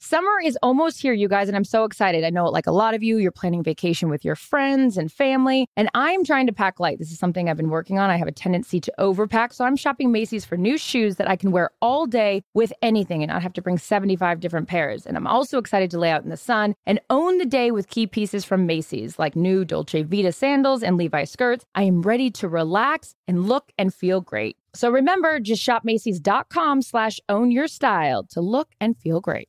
Summer is almost here, you guys, and I'm so excited. I know, like a lot of you, you're planning vacation with your friends and family, and I'm trying to pack light. This is something I've been working on. I have a tendency to overpack, so I'm shopping Macy's for new shoes that I can wear all day with anything and not have to bring 75 different pairs. And I'm also excited to lay out in the sun and own the day with key pieces from Macy's, like new Dolce Vita sandals and Levi skirts. I am ready to relax and look and feel great. So remember, just shop Macy's.com slash own your style to look and feel great.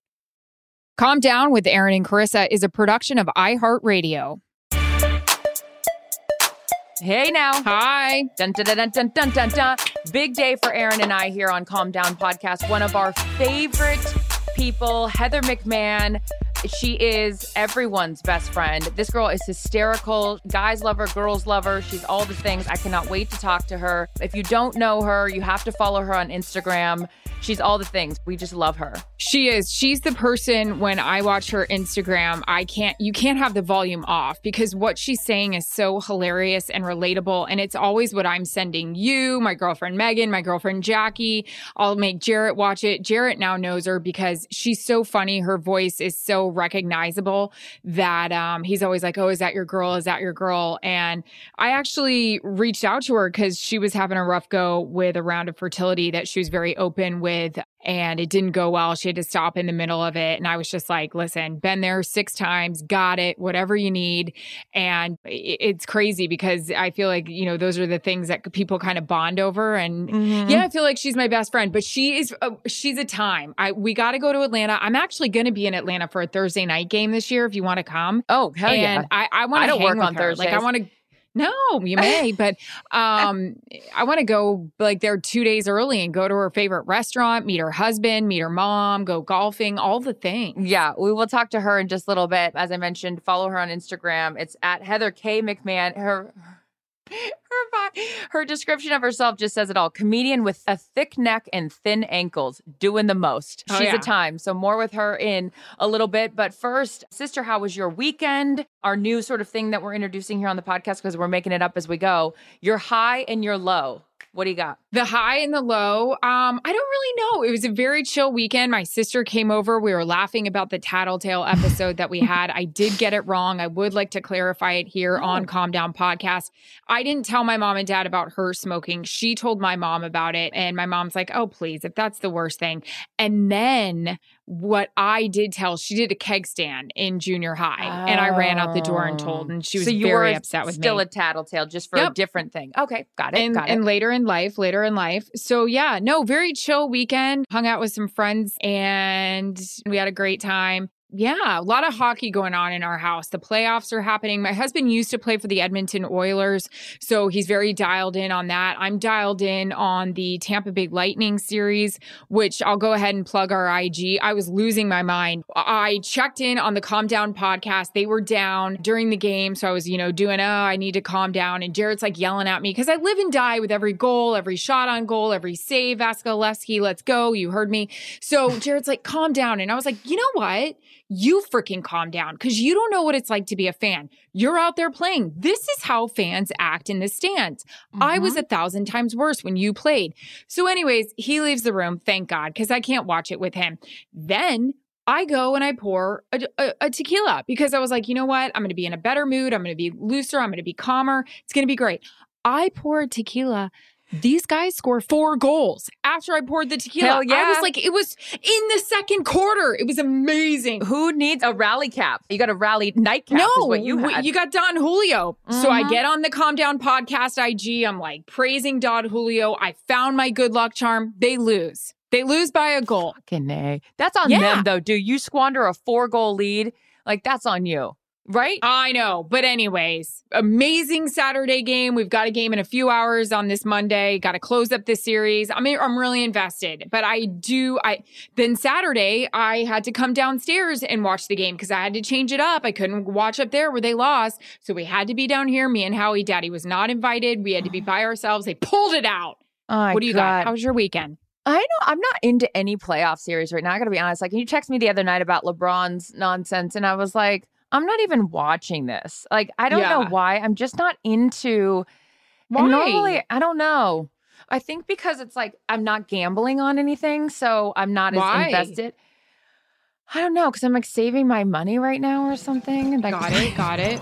Calm Down with Erin and Charissa is a production of iHeartRadio. Hey now. Hi. Dun, dun, dun, dun, dun, dun, dun. Big day for Erin and I here on Calm Down Podcast. One of our favorite people, Heather McMahon. She is everyone's best friend. This girl is hysterical. Guys love her, girls love her. She's all the things. I cannot wait to talk to her. If you don't know her, you have to follow her on Instagram. She's all the things. We just love her. She is. She's the person when I watch her Instagram, I can't, you can't have the volume off because what she's saying is so hilarious and relatable. And it's always what I'm sending you, my girlfriend Megan, my girlfriend Jackie. I'll make Jarret watch it. Jarret now knows her because she's so funny. Her voice is so recognizable that um, he's always like, Oh, is that your girl? Is that your girl? And I actually reached out to her because she was having a rough go with a round of fertility that she was very open with with and it didn't go well. She had to stop in the middle of it. And I was just like, listen, been there six times, got it, whatever you need. And it's crazy because I feel like, you know, those are the things that people kind of bond over. And mm-hmm. yeah, I feel like she's my best friend, but she is, a, she's a time. I, we got to go to Atlanta. I'm actually going to be in Atlanta for a Thursday night game this year if you want to come. Oh, hell and yeah. I, I want to work on her. Thursdays. Like, I want to no, you may, but um, I want to go like there two days early and go to her favorite restaurant, meet her husband, meet her mom, go golfing, all the things. Yeah, we will talk to her in just a little bit. As I mentioned, follow her on Instagram. It's at Heather K McMahon. Her her, her description of herself just says it all. Comedian with a thick neck and thin ankles, doing the most. Oh, She's yeah. a time. So more with her in a little bit. But first, sister, how was your weekend? Our new sort of thing that we're introducing here on the podcast because we're making it up as we go. Your high and your low. What do you got? The high and the low. Um, I don't really know. It was a very chill weekend. My sister came over. We were laughing about the Tattletale episode that we had. I did get it wrong. I would like to clarify it here Oh. on Calm Down Podcast. I didn't tell my mom and dad about her smoking. She told my mom about it. And my mom's like, oh, please, if that's the worst thing. And then what I did tell, she did a keg stand in junior high. And I ran out the door and told, oh. and she was so very upset with still me. Still a tattletale just for a different thing. Okay, got it. and, got and later in life, later in life. So yeah, no, very chill weekend. Hung out with some friends and we had a great time. Yeah, a lot of hockey going on in our house. The playoffs are happening. My husband used to play for the Edmonton Oilers, so he's very dialed in on that. I'm dialed in on the Tampa Bay Lightning series, which I'll go ahead and plug our IG. I was losing my mind. I checked in on the Calm Down podcast. They were down during the game, so I was, you know, doing, oh, I need to calm down. And Jarret's like yelling at me because I live and die with every goal, every shot on goal, every save. Vasilevskiy, let's go. You heard me. So Jarret's like, calm down. And I was like, you know what? You freaking calm down because you don't know what it's like to be a fan. You're out there playing. This is how fans act in the stands. I was mm-hmm. a thousand times worse when you played. So, anyways, he leaves the room, thank God, because I can't watch it with him. Then I go and I pour a, a, a tequila because I was like, you know what? I'm going to be in a better mood. I'm going to be looser. I'm going to be calmer. It's going to be great. I pour a tequila these guys score four goals after I poured the tequila. Hell yeah. I was like, it was in the second quarter. It was amazing. Who needs a rally cap? You got a rally nightcap. No, you had. you got Don Julio. So I Mhm. get on the Calm Down podcast IG. I'm like praising Don Julio. I found my good luck charm. They lose. They lose by a goal. Fucking A. That's on Yeah. them though, dude. You squander a four goal lead. Like that's on you. Right? I know. But, anyways, amazing Saturday game. We've got a game in a few hours on this Monday. Got to close up this series. I mean, I'm really invested. But I do, I, then Saturday, I had to come downstairs and watch the game because I had to change it up. I couldn't watch up there where they lost. So we had to be down here. Me and Howie, daddy was not invited. We had to be by ourselves. They pulled it out. Oh what do you God. got? How was your weekend? I know I'm not into any playoff series right now. I got to be honest. Like you texted me the other night about LeBron's nonsense, and I was like, I'm not even watching this. Like I don't know why. I'm just not into. Why? And normally, I don't know. I think because it's like I'm not gambling on anything, so I'm not Why? as invested. I don't know because I'm like saving my money right now or something. and, Like, got it. Got it.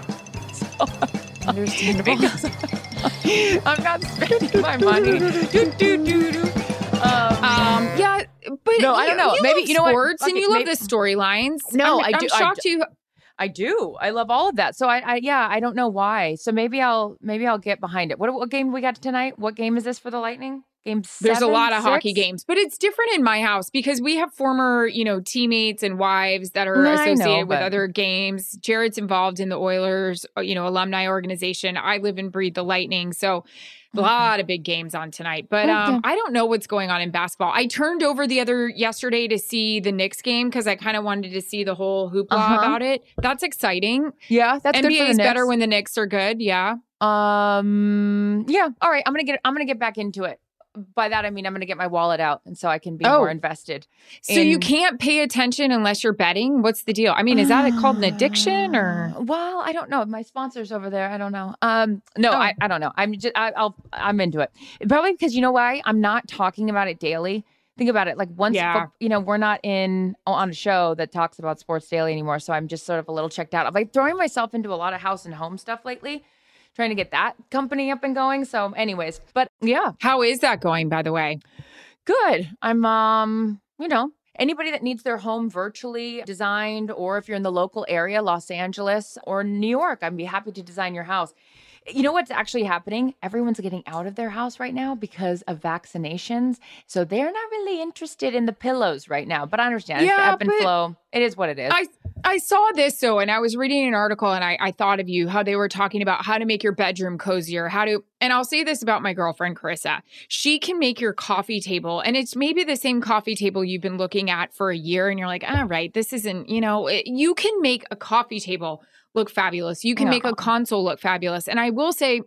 Understandable. I'm not spending my money. Do, do, do, do. Um, Um, yeah, but No, I don't know. You Maybe- you know what? sports and Okay, you love the storylines. No, I'm, I do- I'm I shocked you. I do. I love all of that. So I, I yeah, I don't know why. So maybe I'll maybe I'll get behind it. What what game we got tonight? What game is this for the Lightning? Game There's a seven, lot of hockey games, but it's different in my house because we have former, you know, teammates and wives that are I know, associated with other games. Jarret's involved in the Oilers, uh, you know, alumni organization. I live and breathe the Lightning, so a lot of big games on tonight. But um, I don't know what's going on in basketball. I turned over the other yesterday to see the Knicks game because I kind of wanted to see the whole hoopla Uh-huh. about it. That's exciting. Yeah, that's good for NBA the is better when the Knicks are good. Yeah. Um. Yeah. All right. I'm gonna get. I'm gonna get back into it. By that I mean I'm gonna get my wallet out, and so I can be Oh. more invested. So you can't pay attention unless you're betting. What's the deal? I mean, is that called an addiction or? Uh, Well, I don't know. My sponsors over there. I don't know. Um. No, Oh. I, I don't know. I'm just. I, I'll. I'm into it. Probably because you know why I'm not talking about it daily. Think about it. Like once, Yeah. you know, we're not in on a show that talks about sports daily anymore. So I'm just sort of a little checked out. I'm like throwing myself into a lot of house and home stuff lately, trying to get that company up and going. So, anyways, but yeah, How is that going, by the way? Good. I'm um, you know, anybody that needs their home virtually designed or if you're in the local area, Los Angeles or New York, I'd be happy to design your house. You know what's actually happening? Everyone's getting out of their house right now because of vaccinations. So they're not really interested in the pillows right now. But I understand. it's the Yeah, ebb and flow. It is what it is. I I saw this so, and I was reading an article, and I, I thought of you how they were talking about how to make your bedroom cozier, how to, and I'll say this about my girlfriend Charissa, she can make your coffee table, and it's maybe the same coffee table you've been looking at for a year, and you're like, all right, this isn't, you know, it- you can make a coffee table look fabulous, you can make a console look fabulous, and I will say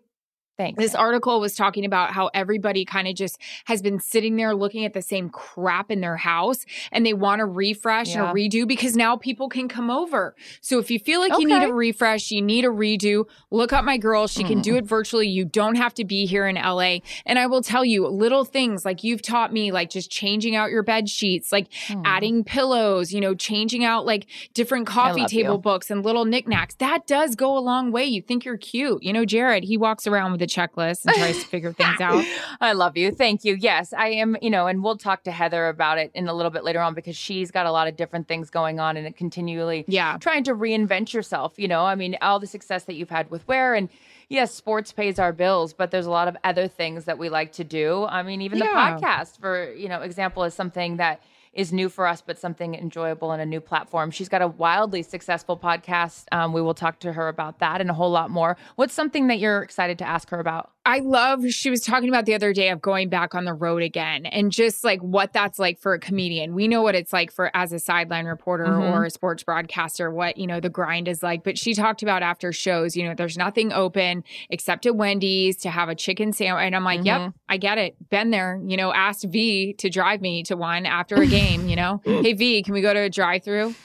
Thanks. This article was talking about how everybody kind of just has been sitting there looking at the same crap in their house and they want to refresh Yeah. and redo because now people can come over. So if you feel like you need a refresh, you need a redo, look up my girl. She can do it virtually. You don't have to be here in LA. And I will tell you little things like you've taught me, like just changing out your bed sheets, like Hmm. adding pillows, you know, changing out like different coffee table you. books and little knickknacks. That does go a long way. You think you're cute. You know, Jarret, he walks around with a checklist and tries to figure things out. I love you. Thank you. Yes, I am, you know, and we'll talk to Heather about it in a little bit later on because she's got a lot of different things going on and it continually Yeah. trying to reinvent yourself, you know. I mean, all the success that you've had with wear and yes, sports pays our bills, but there's a lot of other things that we like to do. I mean, even Yeah. the podcast for, you know, example is something that is new for us, but something enjoyable and a new platform. She's got a wildly successful podcast. Um, we will talk to her about that and a whole lot more. What's something that you're excited to ask her about? I love, she was talking about the other day of going back on the road again and just like what that's like for a comedian. We know what it's like for as a sideline reporter Mhm. or a sports broadcaster, what, you know, the grind is like. But she talked about after shows, you know, there's nothing open except at Wendy's to have a chicken sandwich. And I'm like, yep, Mhm. I get it. Been there, you know, asked V to drive me to one after a game, you know, hey, V, can we go to a drive through?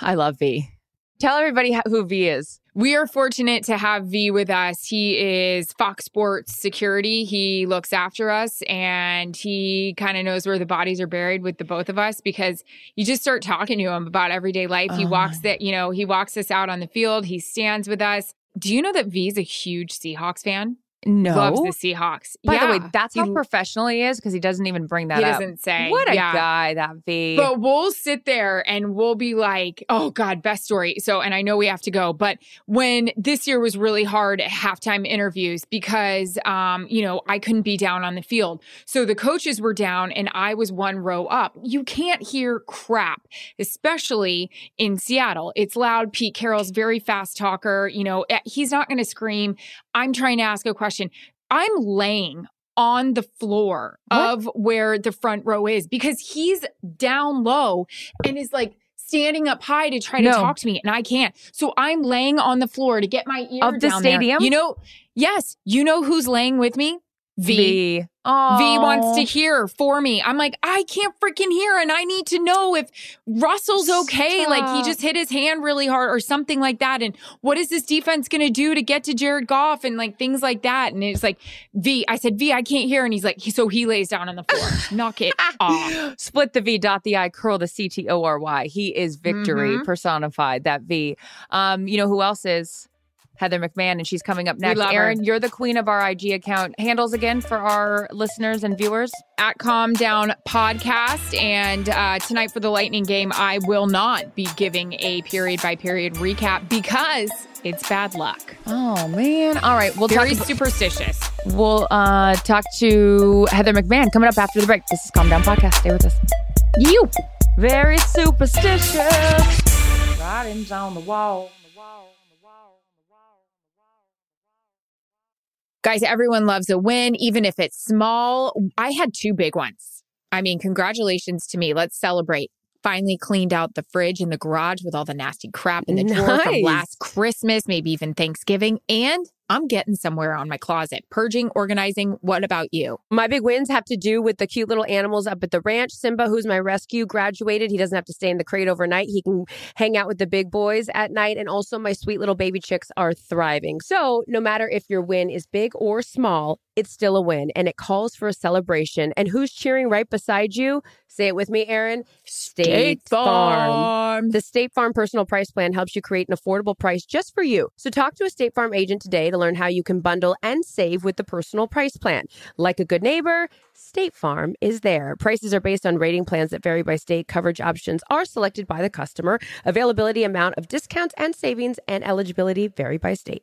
I love V. Tell everybody who V is. We are fortunate to have V with us. He is Fox Sports security. He looks after us and he kind of knows where the bodies are buried with the both of us because you just start talking to him about everyday life. He Oh walks that, you know, he walks us out on the field. He stands with us. Do you know that V is a huge Seahawks fan? No. Loves the Seahawks. By yeah. the way, that's how He- professional he is because he doesn't even bring that he up. He doesn't say. What a Yeah. guy that V. But we'll sit there and we'll be like, oh God, best story. So, and I know we have to go, but when this year was really hard at halftime interviews because, um, you know, I couldn't be down on the field. So the coaches were down and I was one row up. You can't hear crap, especially in Seattle. It's loud. Pete Carroll's very fast talker. You know, eh, he's not going to scream. I'm trying to ask a question. I'm laying on the floor What? of where the front row is because he's down low and is like standing up high to try to talk to me and I can't. So I'm laying on the floor to get my ear Of the down there. stadium? You know, yes, you know who's laying with me? V. V. V wants to hear for me. I'm like, I can't freaking hear, and I need to know if Russell's okay. Like he just hit his hand really hard or something like that. And what is this defense gonna do to get to Jared Goff and like things like that? And it's like, V, I said, V, I can't hear. And he's like, so he lays down on the floor. Knock it off. Split the V, dot the I, curl the C T O R Y. He is victory Mhm. personified, that V. Um, you know who else is? Heather McMahon, and she's coming up next. Erin, you're the queen of our IG account. Handles again for our listeners and viewers. At Calm Down Podcast. And uh, tonight for the Lightning game, I will not be giving a period by period recap because it's bad luck. Oh man! All right, we'll Very talk. superstitious. We'll uh, talk to Heather McMahon coming up after the break. This is Calm Down Podcast. Stay with us. You Very superstitious. Writings on the wall. Guys, everyone loves a win, even if it's small. I had two big ones. I mean, congratulations to me. Let's celebrate. Finally cleaned out the fridge and the garage with all the nasty crap in the drawer from last Christmas, maybe even Thanksgiving. And I'm getting somewhere on my closet. Purging, organizing. What about you? My big wins have to do with the cute little animals up at the ranch. Simba, who's my rescue, graduated. He doesn't have to stay in the crate overnight. He can hang out with the big boys at night. And also, my sweet little baby chicks are thriving. So, no matter if your win is big or small, it's still a win and it calls for a celebration. And who's cheering right beside you? Say it with me, Erin. State Farm. The State Farm Personal Price Plan helps you create an affordable price just for you. So talk to a State Farm agent today to learn how you can bundle and save with the Personal Price Plan. Like a good neighbor, State Farm is there. Prices are based on rating plans that vary by state. Coverage options are selected by the customer. Availability, amount of discounts and savings, and eligibility vary by state.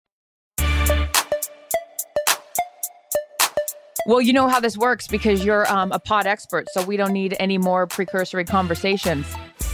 Well, you know how this works because you're um, a pod expert, so we don't need any more precursory conversations.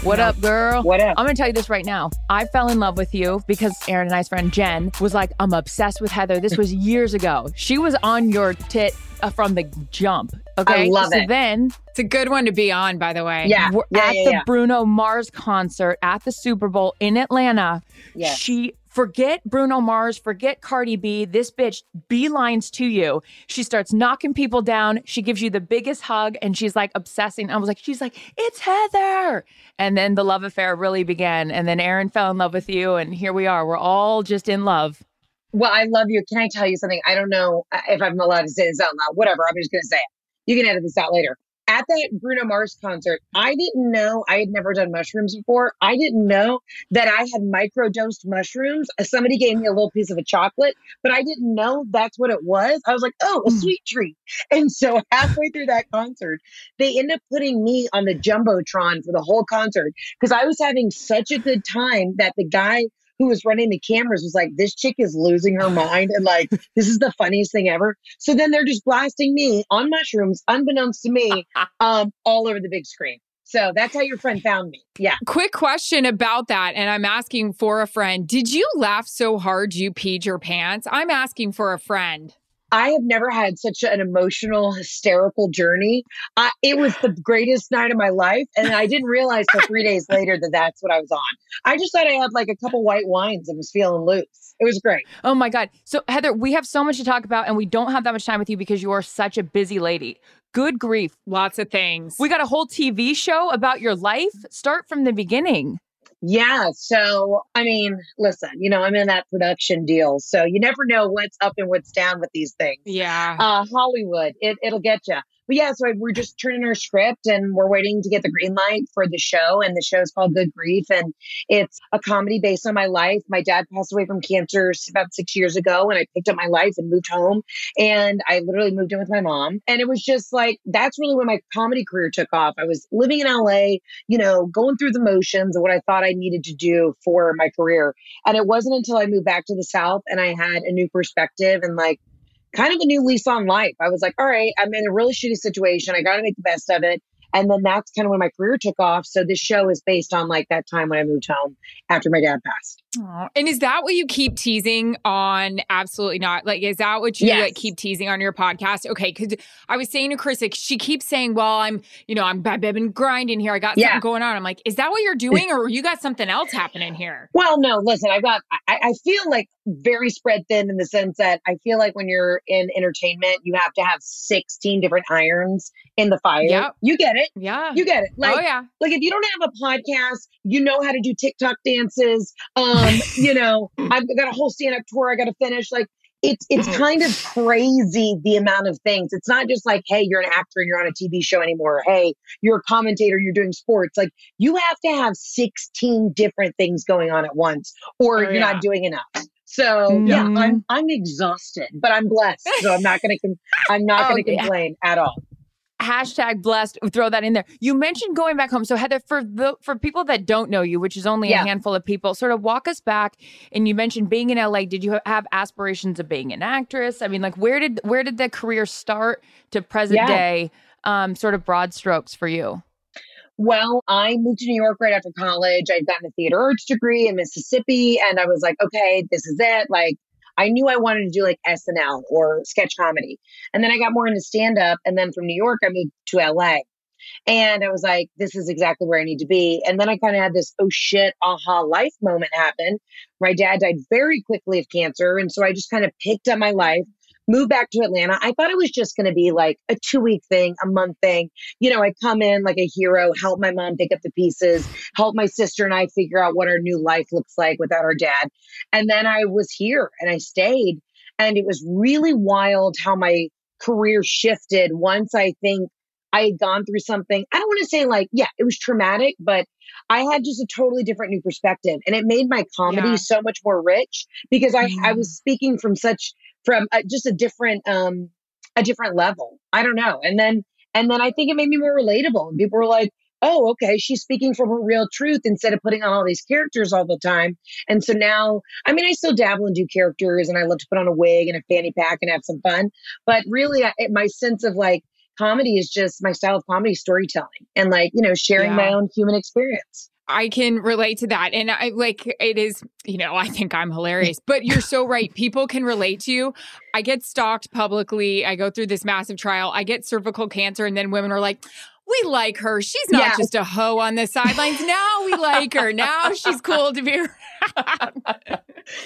What up, girl? What up? I'm gonna tell you this right now. I fell in love with you because Erin and I's friend Jen was like, I'm obsessed with Heather. This was years ago. She was on your tit uh, from the jump. Okay. I love so it. then It's a good one to be on, by the way. Yeah. we're yeah, at yeah, the yeah. Bruno Mars concert at the Super Bowl in Atlanta. Yeah. She forget Bruno Mars, forget Cardi B. This bitch beelines to you. She starts knocking people down. She gives you the biggest hug and she's like obsessing. I was like, she's like, it's Heather. And then the love affair really began. And then Erin fell in love with you. And here we are. We're all just in love. Well, I love you. Can I tell you something? I don't know uh, if I'm allowed to say this out loud. Whatever. I'm just going to say it. You can edit this out later. At that Bruno Mars concert, I didn't know I had never done mushrooms before. I didn't know that I had microdosed mushrooms. Uh, Somebody gave me a little piece of a chocolate, but I didn't know that's what it was. I was like, oh, a sweet treat. And so halfway through that concert, they end up putting me on the Jumbotron for the whole concert because I was having such a good time that the guy who was running the cameras was like, this chick is losing her mind. And like, this is the funniest thing ever. So then they're just blasting me on mushrooms, unbeknownst to me, um, all over the big screen. So that's how your friend found me. Yeah. Quick question about that, and I'm asking for a friend. Did you laugh so hard you peed your pants? I'm asking for a friend. I have never had such an emotional, hysterical journey. I, it was the greatest night of my life. And I didn't realize till three days later that that's what I was on. I just thought I had like a couple white wines and was feeling loose. It was great. Oh my God. So, Heather, we have so much to talk about, and we don't have that much time with you because you are such a busy lady. Good grief. Lots of things. We got a whole TV show about your life. Start from the beginning. Yeah. So, I mean, listen, you know, I'm in that production deal. So you never know what's up and what's down with these things. yeah. Uh, Hollywood, it, it'll get you. But yeah, so we're just turning our script and we're waiting to get the green light for the show. And the show is called Good Grief. And it's a comedy based on my life. My dad passed away from cancer about six years ago. And I picked up my life and moved home. And I literally moved in with my mom. And it was just like, that's really when my comedy career took off. I was living in LA, you know, going through the motions of what I thought I needed to do for my career. And it wasn't until I moved back to the South and I had a new perspective and like, kind of a new lease on life. I was like, all right, I'm in a really shitty situation. I got to make the best of it. And then that's kind of when my career took off. So this show is based on like that time when I moved home after my dad passed. Aw. And is that what you keep teasing on? Absolutely not. Like, is that what you Yes. like, keep teasing on your podcast? Okay, because I was saying to Chris, like, she keeps saying, "Well, I'm, you know, I'm, I've been grinding here. I got Yeah. something going on." I'm like, "Is that what you're doing, or you got something else happening here?" Well, no, listen, I've got, I, I feel like very spread thin in the sense that I feel like when you're in entertainment, you have to have 16 different irons in the fire. Yep. You get it. Yeah. You get it. Like, oh yeah. like if you don't have a podcast, you know how to do TikTok dances. Um, you know, I've got a whole stand-up tour I got to finish. Like it's it's kind of crazy the amount of things. It's not just like, hey, you're an actor and you're on a TV show anymore. Hey, you're a commentator, you're doing sports. Like you have to have 16 different things going on at once, or Oh, you're yeah. not doing enough. So yeah. I'm I'm exhausted, but I'm blessed. So I'm not gonna com- I'm not Oh, gonna yeah. complain at all. Hashtag blessed. Throw that in there. You mentioned going back home. So Heather, for the for people that don't know you, which is only Yeah. a handful of people, sort of walk us back. And you mentioned being in LA. Did you have aspirations of being an actress? I mean, like where did where did the career start to present Yeah. day? Um, sort of broad strokes for you. Well, I moved to New York right after college. I'd gotten a theater arts degree in Mississippi, and I was like, okay, this is it. Like, I knew I wanted to do like SNL or sketch comedy. And then I got more into stand up. And then from New York, I moved to LA. And I was like, this is exactly where I need to be. And then I kind of had this, oh shit, aha life moment happen. My dad died very quickly of cancer. And so I just kind of picked up my life, moved back to Atlanta. I thought it was just going to be like a two week thing, a month thing. You know, I come in like a hero, help my mom pick up the pieces, help my sister and I figure out what our new life looks like without our dad. And then I was here and I stayed. And it was really wild how my career shifted once I think I had gone through something. I don't want to say like, yeah, it was traumatic, but I had just a totally different new perspective. And it made my comedy Yeah. so much more rich because I, I Mhm. was speaking from such, from uh, just a different, um, a different level. I don't know. And then, and then I think it made me more relatable. And people were like, oh, okay, she's speaking from her real truth instead of putting on all these characters all the time. And so now, I mean, I still dabble and do characters and I love to put on a wig and a fanny pack and have some fun. But really, I, it- my sense of like comedy is just my style of comedy storytelling and like, you know, sharing my own human experience. I can relate to that. And I like it is, you know, I think I'm hilarious, but you're so right. People can relate to you. I get stalked publicly. I go through this massive trial. I get cervical cancer, and then women are like, we like her. She's not Yeah. just a hoe on the sidelines. Now we like her. Now she's cool to be around.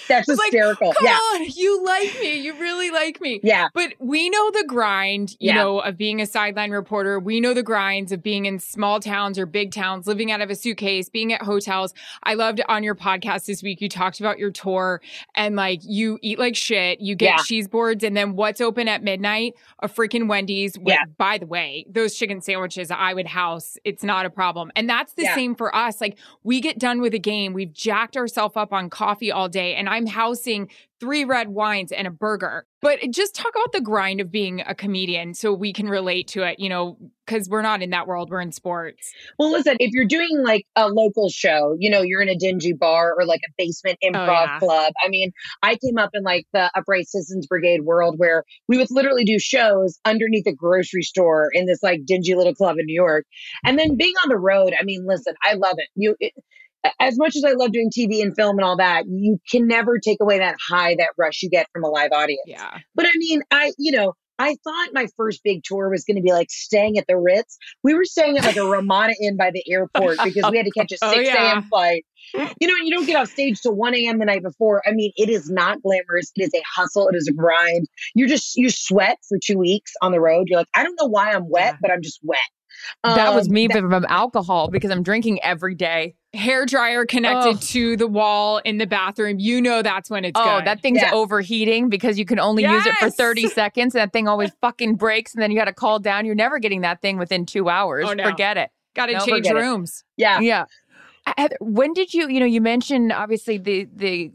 That's It's like, hysterical. Come yeah. on, you like me. You really like me. Yeah. But we know the grind, you Yeah. know, of being a sideline reporter. We know the grinds of being in small towns or big towns, living out of a suitcase, being at hotels. I loved on your podcast this week, you talked about your tour and like you eat like shit, you get Yeah. cheese boards, and then what's open at midnight? A freaking Wendy's. With, Yeah. By the way, those chicken sandwiches I would house, it's not a problem. And that's the same for us. Like we get done with a game, we've jacked ourselves up on coffee all day, and I'm housing three red wines and a burger. But just talk about the grind of being a comedian so we can relate to it, you know, because we're not in that world, we're in sports. Well, listen, if you're doing like a local show, you know, you're in a dingy bar or like a basement oh, improv Oh, yeah. club. I mean, I came up in like the Upright Citizens Brigade world where we would literally do shows underneath a grocery store in this like dingy little club in New York. And then being on the road, I mean, listen, I love it. You, it, as much as I love doing TV and film and all that, you can never take away that high, that rush you get from a live audience. Yeah. But I mean, I, you know, I thought my first big tour was going to be like staying at the Ritz. We were staying at like a Ramada Inn by the airport because we had to catch a 6 Oh, yeah. a.m. flight. You know, you don't get off stage till 1 a.m. the night before. I mean, it is not glamorous. It is a hustle. It is a grind. You're just, you sweat for two weeks on the road. You're like, I don't know why I'm wet, Yeah. but I'm just wet. That was Um, me that- from alcohol because I'm drinking every day. Hair dryer connected Ugh. to the wall in the bathroom. You know that's when it's oh, good. that thing's Yeah. overheating because you can only use it for 30 seconds. And that thing always fucking breaks. And then you got to call down. You're never getting that thing within two hours. Oh, no. Forget it. Got to No, change forget it. rooms. yeah. Yeah. When did you, you know, you mentioned obviously the, the,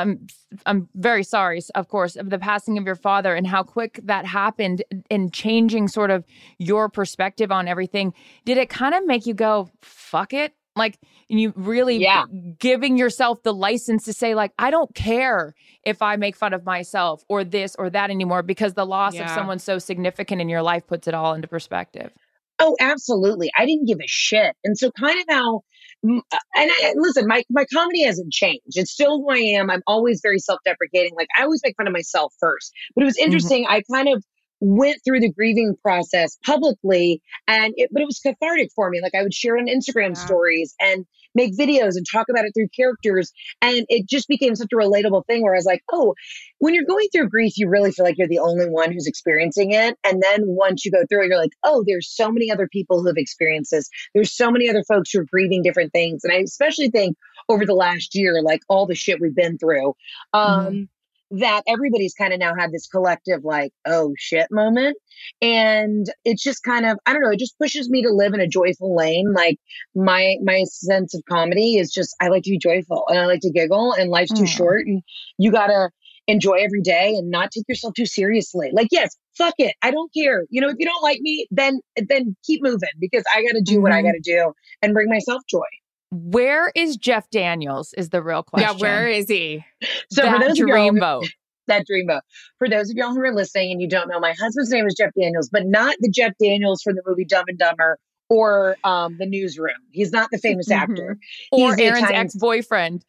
I'm, I'm very sorry, of course, of the passing of your father and how quick that happened and changing sort of your perspective on everything. Did it kind of make you go, fuck it? Like, you really Yeah. giving yourself the license to say, like, I don't care if I make fun of myself or this or that anymore because the loss of someone so significant in your life puts it all into perspective. Oh, absolutely. I didn't give a shit. And so kind of how Uh, and, I, listen, my my comedy hasn't changed. It's still who I am. I'm always very self-deprecating. Like I always make fun of myself first. But it was mm-hmm. interesting. I kind of went through the grieving process publicly and it but it was cathartic for me. Like I would share it on Instagram Yeah. stories and make videos and talk about it through characters and it just became such a relatable thing where I was like, "Oh, when you're going through grief, you really feel like you're the only one who's experiencing it. And then once you go through it, you're like, oh, there's so many other people who have experienced this. There's so many other folks who are grieving different things. And I especially think over the last year, like all the shit we've been through, um, that everybody's kind of now had this collective, like, oh shit moment. And it's just kind of, I don't know, it just pushes me to live in a joyful lane. Like my, my sense of comedy is just, I like to be joyful and I like to giggle and life's too Mm. short and you gotta, enjoy every day and not take yourself too seriously. Like, yes, fuck it. I don't care. You know, if you don't like me, then then keep moving because I got to do what I Mhm. got to do and bring myself joy. Where is Jeff Daniels? Is the real question. Yeah, where is he? So that for those of y'all, dreamboat. that dreamboat. For those of y'all who are listening and you don't know, my husband's name is Jeff Daniels, but not the Jeff Daniels from the movie Dumb and Dumber or um, the Newsroom. He's not the famous Mhm. actor. or He's the Aaron's Italian- ex boyfriend.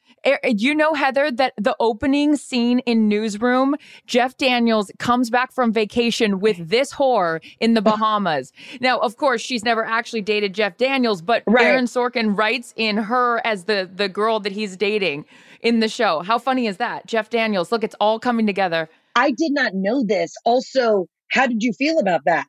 You know, Heather, that the opening scene in Newsroom, Jeff Daniels comes back from vacation with this whore in the Bahamas. now, of course, she's never actually dated Jeff Daniels, but Right. Aaron Sorkin writes in her as the the girl that he's dating in the show. How funny is that? Jeff Daniels. Look, it's all coming together. I did not know this. Also, how did you feel about that?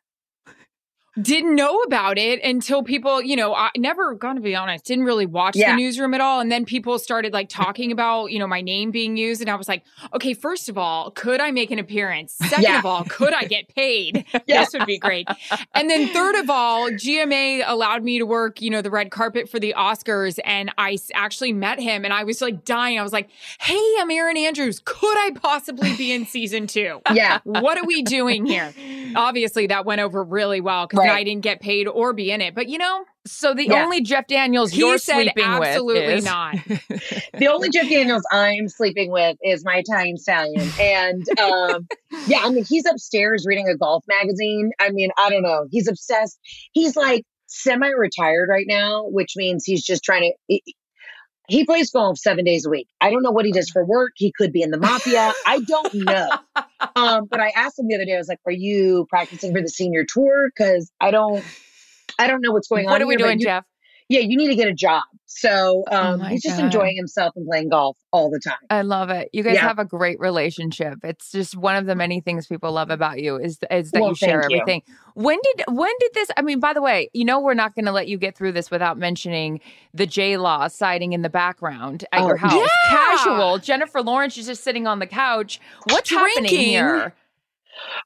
Didn't know about it until people, you know, I never, gonna be honest, didn't really watch Yeah. the newsroom at all. And then people started like talking about, you know, my name being used. And I was like, okay, first of all, could I make an appearance? Second Yeah. of all, could I get paid? Yeah. This would be great. And then third of all, GMA allowed me to work, you know, the red carpet for the Oscars. And I actually met him and I was like dying. I was like, hey, I'm Erin Andrews. Could I possibly be in season two? Yeah. What are we doing here? Obviously, that went over really well because Right. I didn't get paid or be in it. But you know, So the Yeah. only Jeff Daniels he you're said sleeping absolutely with is not. the only Jeff Daniels I'm sleeping with is my Italian stallion. And um, yeah, I mean, he's upstairs reading a golf magazine. I mean, I don't know. He's obsessed. He's like semi retired right now, which means he's just trying to. He, plays golf seven days a week. I don't know what he does for work. He could be in the mafia. I don't know. Um, but I asked him the other day. I was like, "Are you practicing for the senior tour? Because I don't, I don't know what's going on. what are we here, doing, you- Jeff? Yeah, you need to get a job. So um, my he's just God. enjoying himself and playing golf all the time. I love it. You guys Yeah. have a great relationship. It's just one of the many things people love about you is is that Well, you share thank you. everything. When did when did this? I mean, by the way, you know we're not going to let you get through this without mentioning the J Law siding in the background at Oh, your house. yeah. Casual. Jennifer Lawrence is just sitting on the couch. What's happening here?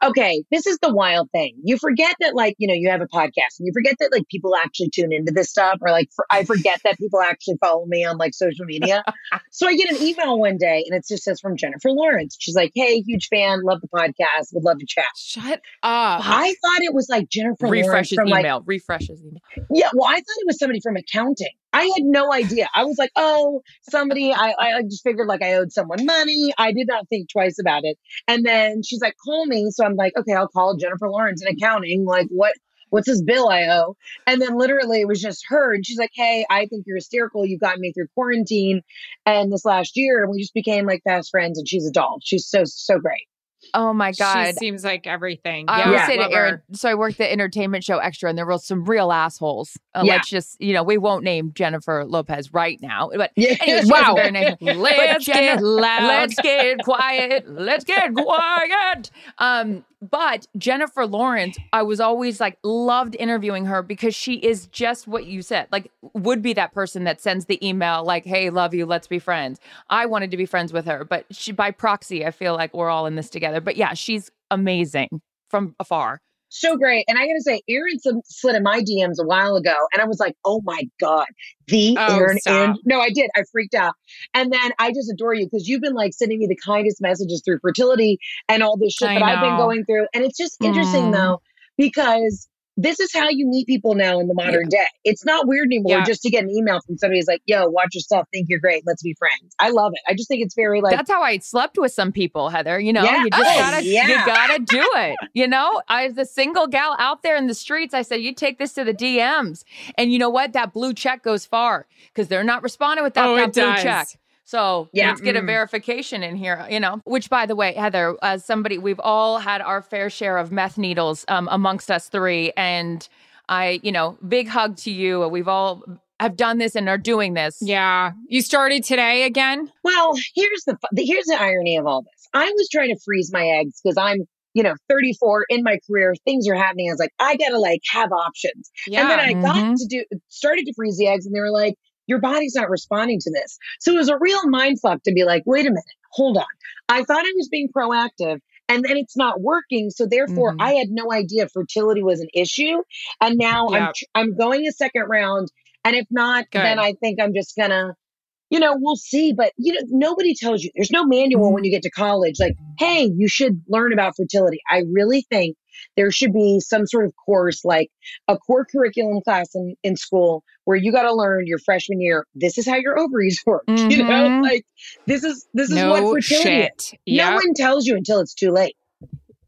Okay, this is the wild thing. You forget that, like, you know, you have a podcast and you forget that, like, people actually tune into this stuff, or like, for, I forget that people actually follow me on like social media. so I get an email one day and it just says from Jennifer Lawrence. She's like, Hey, huge fan, love the podcast, would love to chat. Shut up. I thought it was like Jennifer Lawrence Refresh his from like email. Refresh his email. Yeah, well, I thought it was somebody from accounting. I had no idea. I was like, oh, somebody. I, I just figured like I owed someone money. I did not think twice about it. And then she's like, call me. So I'm like, okay, I'll call Jennifer Lawrence in accounting. Like, what? What's this bill I owe? And then literally it was just her. And she's like, hey, I think you're hysterical. You've got me through quarantine and this last year. And we just became like fast friends. And she's a doll. She's so, so great. Oh my god. She seems like everything. I yeah, always say to Erin, so I worked the entertainment show extra, and there were some real assholes. Uh, Yeah. Let's just, you know, we won't name Jennifer Lopez right now, but Yeah. anyway, she has a Wow. very nice- Let's get loud. Let's get quiet. Let's get quiet. Um, but Jennifer Lawrence, I was always like loved interviewing her because she is just what you said. Like, would be that person that sends the email like, "Hey, love you, let's be friends." I wanted to be friends with her, but she by proxy, I feel like we're all in this together. But yeah, she's amazing from afar. So great. And I got to say, Erin slid- slid in my DMs a while ago. And I was like, oh my God, the Oh, Erin. And no, I did. I freaked out. And then I just adore you because you've been like sending me the kindest messages through fertility and all this shit I that I've been going through. And it's just interesting Mm. though, because this is how you meet people now in the modern day. It's not weird anymore Yeah. just to get an email from somebody who's like, yo, watch yourself. Think you're great. Let's be friends. I love it. I just think it's very like, That's how I slept with some people, Heather. You know, Yeah. you just Oh, gotta yeah. you gotta do it. You know, I was a single gal out there in the streets. I said, you take this to the DMs. And you know what? That blue check goes far because they're not responding without Oh, that it blue does. check. So Yeah. let's get a Mm. verification in here, you know. Which, by the way, Heather, as somebody, we've all had our fair share of meth needles um, amongst us three, and I, you know, big hug to you. We've all have done this and are doing this. Yeah. You started today again? Well, here's the here's the irony of all this. I was trying to freeze my eggs because I'm, you know, 34 in my career. Things are happening. I was like, I gotta like have options. Yeah. And then I got Mhm. to do started to freeze the eggs, and they were like, your body's not responding to this. So it was a real mind fuck to be like, wait a minute, hold on. I thought I was being proactive. And then it's not working, so therefore Mhm. I had no idea fertility was an issue. And now I'm tr- I'm going a second round, and if not, then I think I'm just gonna you know, we'll see. But you know, nobody tells you. There's no manual when you get to college. Like, hey, you should learn about fertility. I really think there should be some sort of course, like a core curriculum class in in school, where you got to learn your freshman year. This is how your ovaries work. You know, Mhm. like this is this is no what fertility. Is. shit. No one tells you until it's too late.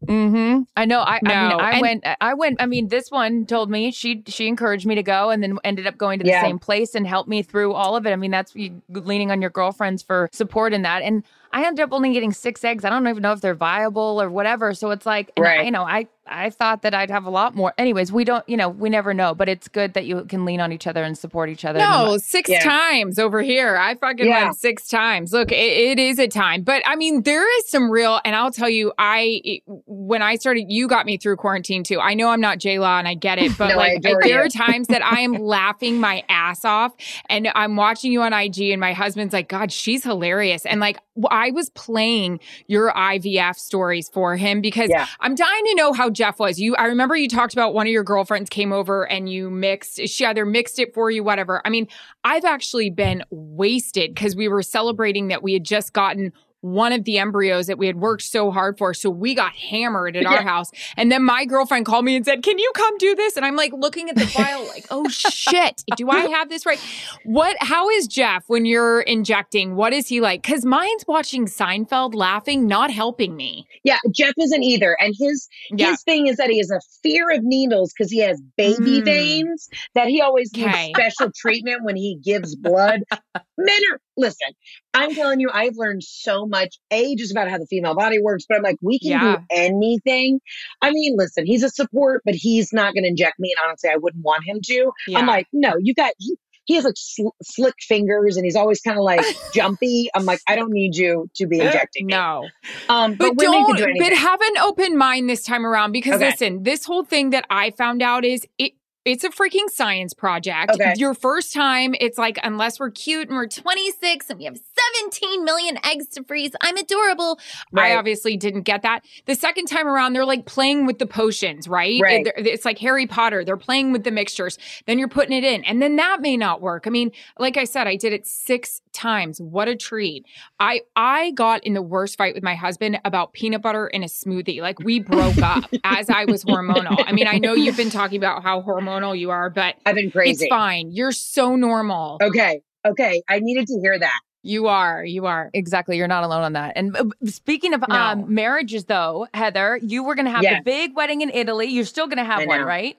Mm-hmm. I know. I, I mean, No, I and- went. I went. I mean, this one told me she she encouraged me to go, and then ended up going to the Yeah. same place and helped me through all of it. I mean, that's you leaning on your girlfriends for support in that. And I ended up only getting six eggs. I don't even know if they're viable or whatever. So it's like, and I, you know, I I thought that I'd have a lot more. Anyways, we don't. You know, we never know. But it's good that you can lean on each other and support each other. No, six Yeah. times over here. I fucking Yeah. went six times. Look, it, it is a time, but I mean, there is some real, and I'll tell you, I, it- when I started, you got me through quarantine too. I know I'm not J Law and I get it, but No, I like, adore there are times that I am laughing my ass off and I'm watching you on IG and my husband's like, God, she's hilarious. And like, I was playing your IVF stories for him because Yeah. I'm dying to know how Jeff was. You, I remember you talked about one of your girlfriends came over and you mixed, she either mixed it for you, whatever. I mean, I've actually been wasted because we were celebrating that we had just gotten one of the embryos that we had worked so hard for. So we got hammered at our house. And then my girlfriend called me and said, Can you come do this? And I'm like looking at the file, like, oh shit, do I have this right? What how is Jeff when you're injecting? What is he like? Because mine's watching Seinfeld laughing, not helping me. Yeah, Jeff isn't either. And his Yeah. his thing is that he has a fear of needles because he has baby Mm. veins that he always Okay. needs special treatment when he gives blood. Men are listen, I'm telling you, I've learned so much. A just about how the female body works, but I'm like, we can Yeah. do anything. I mean, listen, he's a support, but he's not gonna inject me. And honestly, I wouldn't want him to. Yeah. I'm like, no, you got he, he has like sl- slick fingers and he's always kind of like jumpy. I'm like, I don't need you to be injecting me. no. Um, but, But don't, do but have an open mind this time around because Okay. listen, this whole thing that I found out is it. It's a freaking science project. Okay. Your first time, it's like, unless we're cute and we're 26 and we have 17 million eggs to freeze, I'm adorable. I obviously didn't get that. The second time around, they're like playing with the potions, right? Right. It's like Harry Potter. They're playing with the mixtures. Then you're putting it in, and then that may not work. I mean, like I said, I did it six times. What a treat! I I got in the worst fight with my husband about peanut butter in a smoothie. Like we broke up as I was hormonal. I mean, I know you've been talking about how hormonal you are, but I've been crazy. it's fine. You're so normal. Okay. Okay. I needed to hear that. You are. You are. Exactly. You're not alone on that. And uh, speaking of No. um, marriages, though, Heather, you were going to have Yes. the big wedding in Italy. You're still going to have I one, know. right?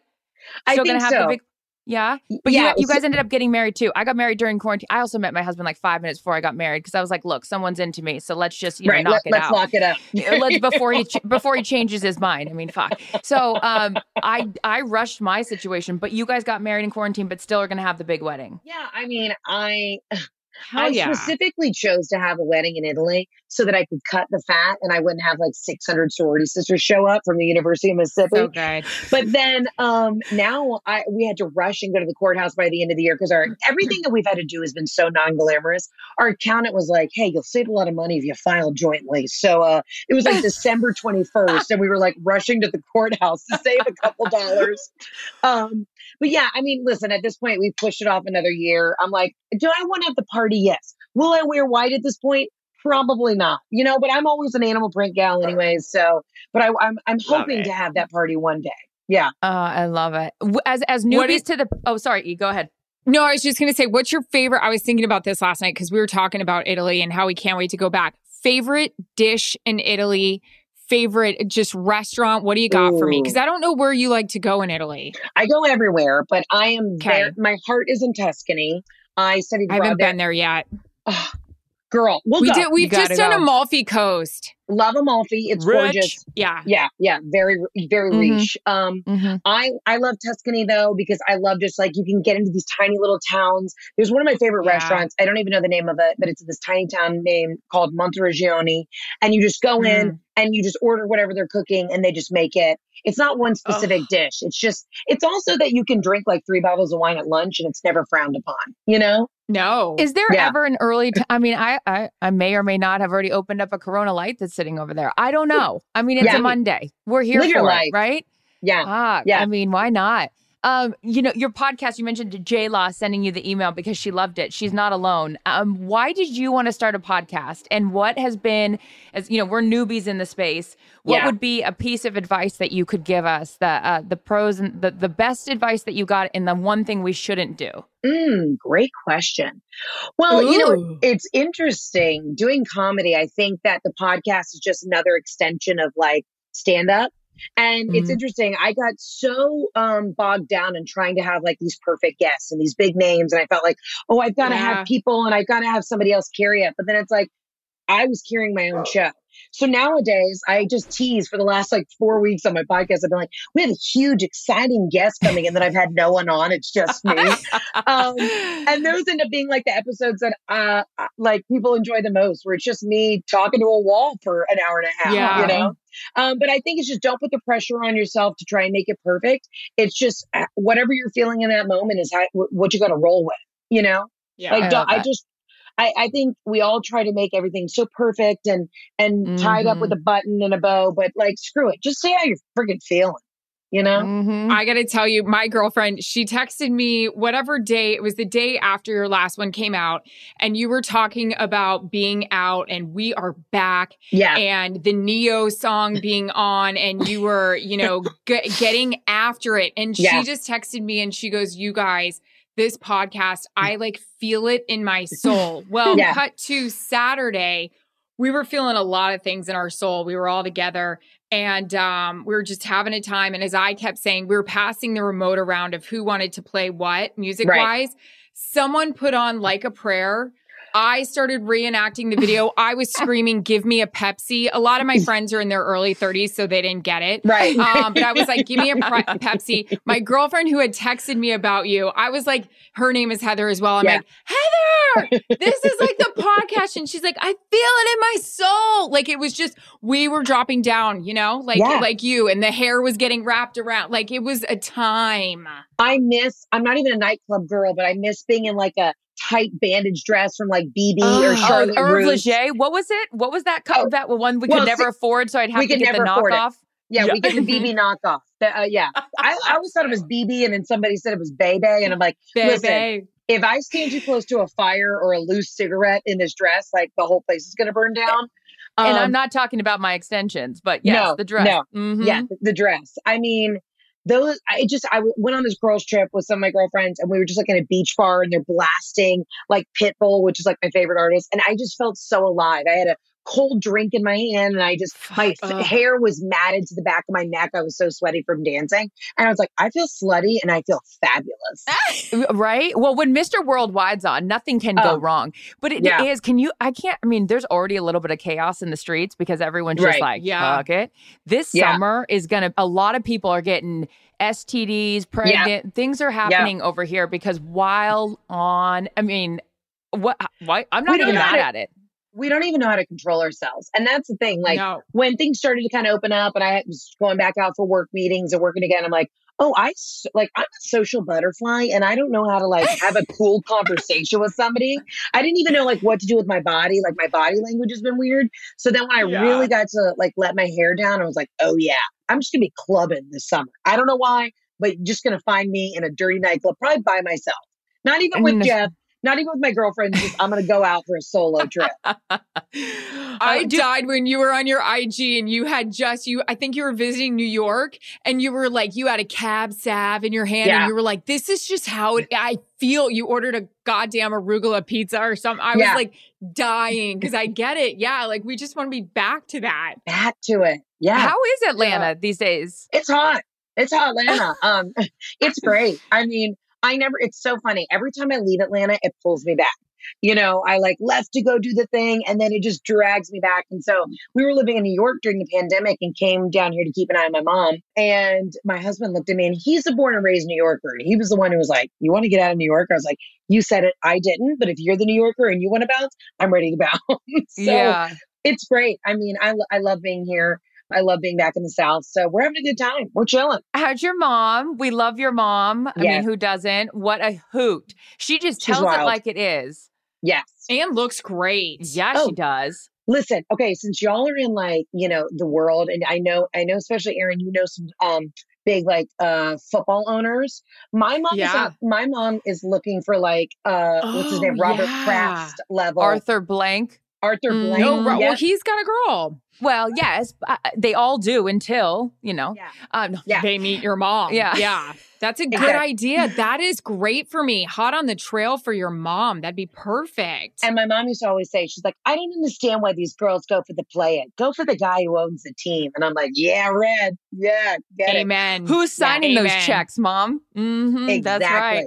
I still think gonna have so. the big. Yeah, but yeah, you, you guys ended up getting married too. I got married during quarantine. I also met my husband like five minutes before I got married because I was like, "Look, someone's into me, so let's just you right. know knock Let, it out." lock it up. Yeah, let's before he before he changes his mind. I mean, fuck. So um, I I rushed my situation, but you guys got married in quarantine, but still are going to have the big wedding. yeah. I mean, I Hell I yeah. specifically chose to have a wedding in Italy so that I could cut the fat and I wouldn't have like 600 sorority sisters show up from the University of Mississippi. So good. But then um now I we had to rush and go to the courthouse by the end of the year because our everything that we've had to do has been so non-glamorous. Our accountant was like, "Hey, you'll save a lot of money if you file jointly." So uh it was like December 21st and we were like rushing to the courthouse to save a couple dollars. Um but yeah, I mean, listen, at this point we pushed it off another year. I'm like, "Do I want to have the party?" Yes. Will I wear white at this point? Probably not, you know, but I'm always an animal print gal anyways. So, but I, I'm, I'm hoping to have that party one day. Yeah. Uh, I love it. As as What newbies is- to the. Oh, sorry, E, go ahead. No, I was just going to say, what's your favorite? I was thinking about this last night because we were talking about Italy and how we can't wait to go back. Favorite dish in Italy? Favorite just restaurant? What do you got for me? Because I don't know where you like to go in Italy. I go everywhere, but I am Okay. very, my heart is in Tuscany. I studied I haven't there. been there yet. Oh, girl, we'll we go. did. We've gotta just done go. Amalfi Coast. Love Amalfi. It's gorgeous. Yeah. Yeah, yeah, very, very Mhm. rich. Um, Mm-hmm. I I love Tuscany though because I love just like you can get into these tiny little towns. There's one of my favorite Yeah. restaurants. I don't even know the name of it, but it's this tiny town name called Monteriggioni, and you just go in Mm. and you just order whatever they're cooking, and they just make it. It's not one specific dish. It's just. It's also that you can drink like three bottles of wine at lunch, and it's never frowned upon. You know. No. Is there Yeah. ever an early? T- I mean, I, I I may or may not have already opened up a Corona Light that's sitting over there. I don't know. I mean, it's Yeah. a Monday. We're here Live for it, right? Yeah. Ah, Yeah. I mean, why not? Um, you know, your podcast. You mentioned J Law sending you the email because she loved it. She's not alone. Um, why did you want to start a podcast? And what has been, as you know, we're newbies in the space. What Yeah. would be a piece of advice that you could give us? The uh, the pros and the the best advice that you got, and the one thing we shouldn't do. Mm, great question. Well, you know, it's interesting doing comedy. I think that the podcast is just another extension of like stand up. And it's Mhm. interesting. I got so um, bogged down in trying to have like these perfect guests and these big names. And I felt like, oh, I've got to Yeah. have people and I've got to have somebody else carry it. But then it's like, I was carrying my own show. So nowadays, I just tease for the last like four weeks on my podcast. I've been like, we have a huge, exciting guest coming in that I've had no one on. It's just me. um, and those end up being like the episodes that uh uh, like people enjoy the most where it's just me talking to a wall for an hour and a half Yeah. you know um but i think it's just don't put the pressure on yourself to try and make it perfect it's just uh, whatever you're feeling in that moment is how, what you got to roll with you know yeah. like I I just I, I think we all try to make everything so perfect and and tied up with a button and a bow but like screw it just say how you're freaking feeling you know? Mhm. I got to tell you, my girlfriend, she texted me whatever day, it was the day after your last one came out, and you were talking about being out and we are back Yeah. and the Neo song being on, and you were, you know, g- getting after it. And she Yeah. just texted me and she goes, You guys, this podcast, I like feel it in my soul. Well, Yeah. cut to Saturday. We were feeling a lot of things in our soul. We were all together and um, we were just having a time. And as I kept saying, we were passing the remote around of who wanted to play what music wise. Someone put on like a prayer. I started reenacting the video. I was screaming, "Give me a Pepsi!" A lot of my friends are in their early 30s, so they didn't get it. Right. Um, but I was like, "Give me a pre- Pepsi!" My girlfriend who had texted me about you, I was like, her name is Heather as well. I'm Yeah. like, Heather, this is like the podcast, and she's like, I feel it in my soul. Like it was just we were dropping down, you know, like Yeah. like you, and the hair was getting wrapped around. Like it was a time. I miss, I'm not even a nightclub girl, but I miss being in like a tight bandage dress from like BB or Oh, Charlotte Herve Russe. Leger. What was it? What was that? Co- Oh, that one we well, could never see, afford, so I'd have we to get the knockoff. Yeah, Yeah. we get the BB knockoff. The- uh, yeah. I, I always thought it was BB and then somebody said it was Bebe. And I'm like, listen, Baby. if I stand too close to a fire or a loose cigarette in this dress, like the whole place is going to burn down. and I'm Um, not talking about my extensions, but yes, no, the dress. no. Mhm. Yeah, the dress. I mean, those. I just i went on this girls trip with some of my girlfriends, and we were just like in a beach bar, and they're blasting like Pitbull, which is like my favorite artist, and I just felt so alive. I had a cold drink in my hand, and I just my f- hair was matted to the back of my neck. I was so sweaty from dancing, and I was like, I feel slutty, and I feel fabulous. Right? Well, when Mr. Worldwide's on, nothing can go Oh. wrong. But it is. Yeah. can you I can't I mean, there's already a little bit of chaos in the streets because everyone's just Right. like, Yeah. fuck it. This Yeah. summer is gonna a lot of people are getting STDs, pregnant. Things are happening over here because while on I mean, what why I'm not even mad at it. We don't even know how to control ourselves, and that's the thing. Like no. when things started to kind of open up and I was going back out for work meetings and working again, I'm like, oh, I like I'm a social butterfly and I don't know how to like have a cool conversation with somebody. I didn't even know like what to do with my body. Like my body language has been weird. So then when I Yeah. really got to like let my hair down, I was like, oh yeah, I'm just gonna be clubbing this summer. I don't know why, but you're just gonna find me in a dirty nightclub, probably by myself. Not even with. Jeff. Not even with my girlfriend. Just, I'm gonna go out for a solo trip. I died when you were on your IG and you had just you. I think you were visiting New York and you were like you had a cab salve in your hand Yeah. and you were like, "This is just how it, I feel." You ordered a goddamn arugula pizza or something. I was like dying because I get it. Yeah, like we just want to be back to that. Back to it. Yeah. How is Atlanta these days? It's hot. It's hot Atlanta. Um, it's great. I mean, I never. It's so funny. Every time I leave Atlanta, it pulls me back. You know, I like left to go do the thing, and then it just drags me back. And so we were living in New York during the pandemic, and came down here to keep an eye on my mom. And my husband looked at me, and he's a born and raised New Yorker. And he was the one who was like, "You want to get out of New York?" I was like, "You said it. I didn't. But if you're the New Yorker and you want to bounce, I'm ready to bounce." so yeah. it's great. I mean, I I love being here. I love being back in the South. So we're having a good time. We're chilling. How's your mom? We love your mom. I Yeah. mean, who doesn't? What a hoot. She just She's tells it like it is. Yes. And looks great. Yeah, Oh. she does. Listen, okay, since y'all are in like, you know, the world and I know I know especially Erin, you know some um big like uh football owners. My mom Yeah. is my mom is looking for like uh what's his Oh, name? Robert yeah. Kraft level. Arthur Blank. Arthur Mm, Blank. No, ro- yeah. well, he's got a girl. Well, yes, uh, they all do until, you know. Yeah. Um, Yeah. They meet your mom. Yeah. yeah. That's a good Exactly. idea. That is great for me. Hot on the trail for your mom. That'd be perfect. And my mom used to always say, she's like, I don't understand why these girls go for the play it. Go for the guy who owns the team. And I'm like, yeah, Red. Yeah, get it. Amen. Who's signing those Amen. checks, mom? hmm Exactly. That's right.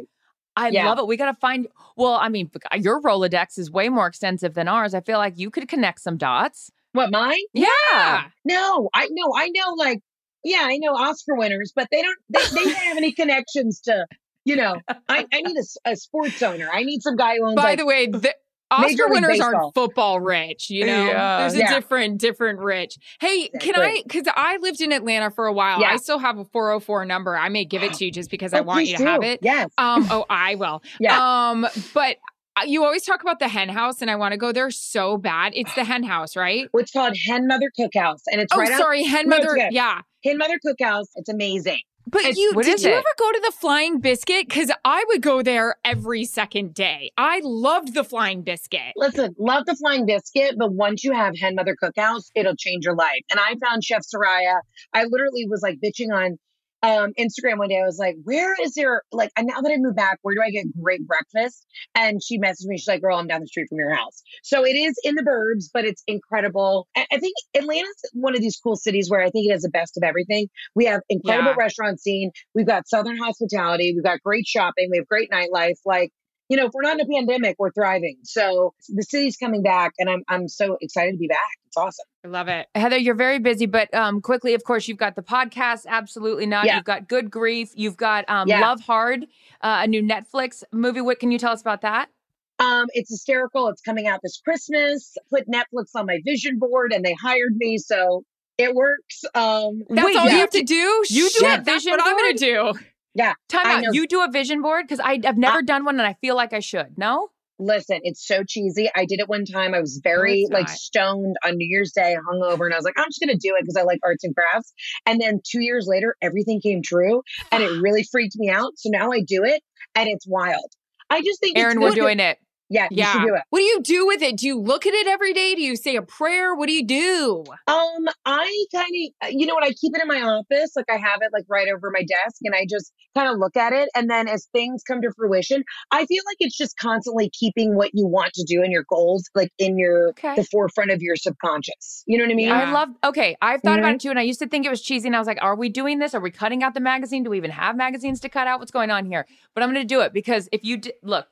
I Yeah. love it. We got to find, well, I mean, uh, your Rolodex is way more extensive than ours. I feel like you could connect some dots. What, mine? Yeah. No, I know, I know, like, yeah, I know Oscar winners, but they don't, they, they don't have any connections to, you know, I, I need a sports owner. I need some guy who owns By like, the way, Major Oscar League winners Baseball. aren't football rich, you know? Yeah. There's a Yeah. different, different rich. Hey, can Exactly. I, because I lived in Atlanta for a while. Yeah. I still have a 404 number. I may give it to you just because I Oh, want you to do. have it. Yes. Um, oh, I will. Yeah. Um, but uh, you always talk about the hen house, and I want to go there so bad. It's the hen house, right? It's called Hen Mother Cookhouse, and it's Oh, right out sorry, hen mother. okay. Yeah. Hen Mother Cookhouse. It's amazing. But It's- you what did is you it? ever go to the Flying Biscuit? Because I would go there every second day. I loved the Flying Biscuit. Listen, love the flying biscuit, but once you have Hen Mother Cookhouse, it'll change your life. And I found Chef Soraya. I literally was like bitching on um, Instagram one day. I was like, "Where is there like?" And now that I moved back, where do I get great breakfast? And she messaged me. She's like, "Girl, I'm down the street from your house." So it is in the burbs, but it's incredible. I, I think Atlanta's one of these cool cities where I think it has the best of everything. We have incredible Yeah. restaurant scene. We've got Southern hospitality. We've got great shopping. We have great nightlife. Like you know, if we're not in a pandemic, we're thriving. So the city's coming back, and I'm I'm so excited to be back. It's awesome. I love it. Heather, you're very busy, but um, quickly, of course, you've got the podcast, absolutely not. Yeah. You've got Good Grief. You've got um, Yeah. Love Hard, uh, a new Netflix movie. What can you tell us about that? Um, it's hysterical. It's coming out this Christmas. Put Netflix on my vision board, and they hired me, so it works. Um, That's Wait, all you you have to to- do. you do Shit, a vision what I'm gonna do. Yeah. Time out. You do a vision board because I've never done one, and I feel like I should. No. Listen, it's so cheesy. I did it one time. I was very it's like stoned on New Year's Day, hungover, and I was like, I'm just gonna do it because I like arts and crafts. And then two years later, everything came true, and it really freaked me out. So now I do it, and it's wild. I just think Erin, it's we're doing it. Yeah, you should Yeah. do it. What do you do with it? Do you look at it every day? Do you say a prayer? What do you do? Um, I kind of, you know what? I keep it in my office. Like I have it like right over my desk and I just kind of look at it. And then as things come to fruition, I feel like it's just constantly keeping what you want to do and your goals like in your, Okay. the forefront of your subconscious. You know what I mean? Yeah. I love. Okay, I've thought about Mhm. it too, and I used to think it was cheesy. And I was like, "Are we doing this? Are we cutting out the magazine? Do we even have magazines to cut out? What's going on here?" But I'm going to do it because if you d- look,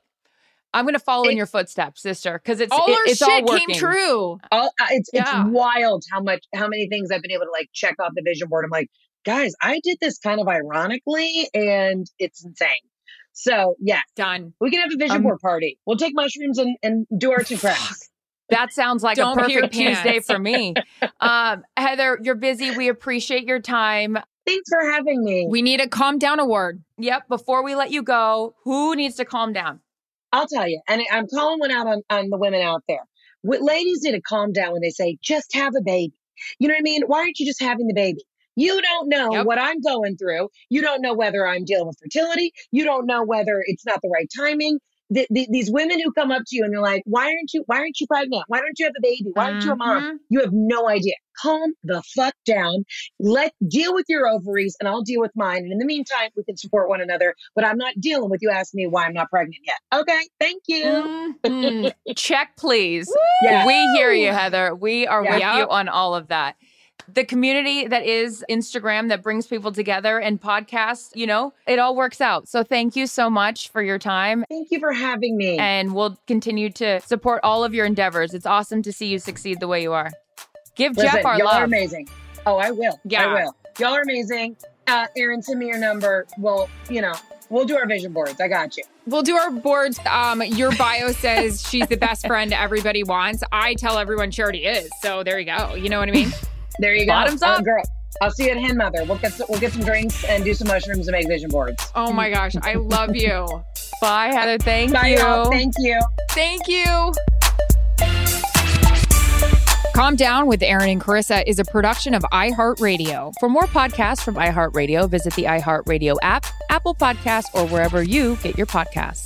I'm going to follow in your footsteps, sister. Because it's All it- our it's all shit working. came true. All, uh, it's, Yeah. it's wild how much, how many things I've been able to like check off the vision board. I'm like, guys, I did this kind of ironically and it's insane. So yeah, Done. we can have a vision Um, board party. We'll take mushrooms and, and do arts and crafts. That sounds like Don't a pee your perfect Tuesday for me. um, Heather, you're busy. We appreciate your time. Thanks for having me. We need a calm down award. Yep. Before we let you go, who needs to calm down? I'll tell you, and I'm calling one out on, on the women out there. What ladies need to calm down when they say, just have a baby. You know what I mean? Why aren't you just having the baby? You don't know Yep. what I'm going through. You don't know whether I'm dealing with fertility. You don't know whether it's not the right timing. The, the, these women who come up to you and they're like, "Why aren't you? Why aren't you pregnant? Why don't you have a baby? Why aren't you a mom?" Mhm. You have no idea. Calm the fuck down. Let deal with your ovaries, and I'll deal with mine. And in the meantime, we can support one another. But I'm not dealing with you asking me why I'm not pregnant yet. Okay, thank you. Mhm. Check, please. Yeah. We hear you, Heather. We are Yeah. with Yep. you on all of that. The community that is Instagram that brings people together and podcasts, you know, it all works out. So thank you so much for your time. Thank you for having me. And we'll continue to support all of your endeavors. It's awesome to see you succeed the way you are. Give Listen, Jeff our y'all are love. amazing. Oh, I will. Yeah. I will. Y'all are amazing. Uh, Erin, send me your number. Well, you know, we'll do our vision boards. I got you. We'll do our boards. Um, your bio says she's the best friend everybody wants. I tell everyone she already is. So there you go. You know what I mean? There you go. Bottoms Uh, up. girl. I'll see you at Hen Mother. We'll get some, we'll get some drinks and do some mushrooms and make vision boards. Oh my gosh, I love you. Bye, Heather. Thank Bye, you. y'all. Thank you. Thank you. Calm Down with Erin and Charissa is a production of iHeartRadio. For more podcasts from iHeartRadio, visit the iHeartRadio app, Apple Podcasts, or wherever you get your podcasts.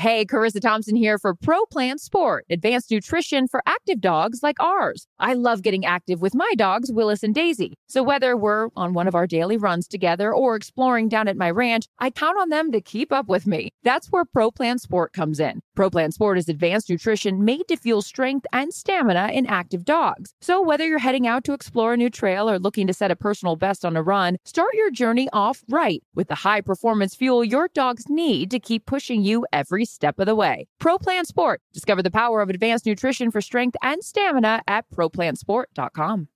Hey, Charissa Thompson here for Pro Plan Sport, advanced nutrition for active dogs like ours. I love getting active with my dogs, Willis and Daisy. So whether we're on one of our daily runs together or exploring down at my ranch, I count on them to keep up with me. That's where Pro Plan Sport comes in. Pro Plan Sport is advanced nutrition made to fuel strength and stamina in active dogs. So whether you're heading out to explore a new trail or looking to set a personal best on a run, start your journey off right with the high performance fuel your dogs need to keep pushing you every step of the way. Pro Plan Sport. Discover the power of advanced nutrition for strength and stamina at ProPlansport.com.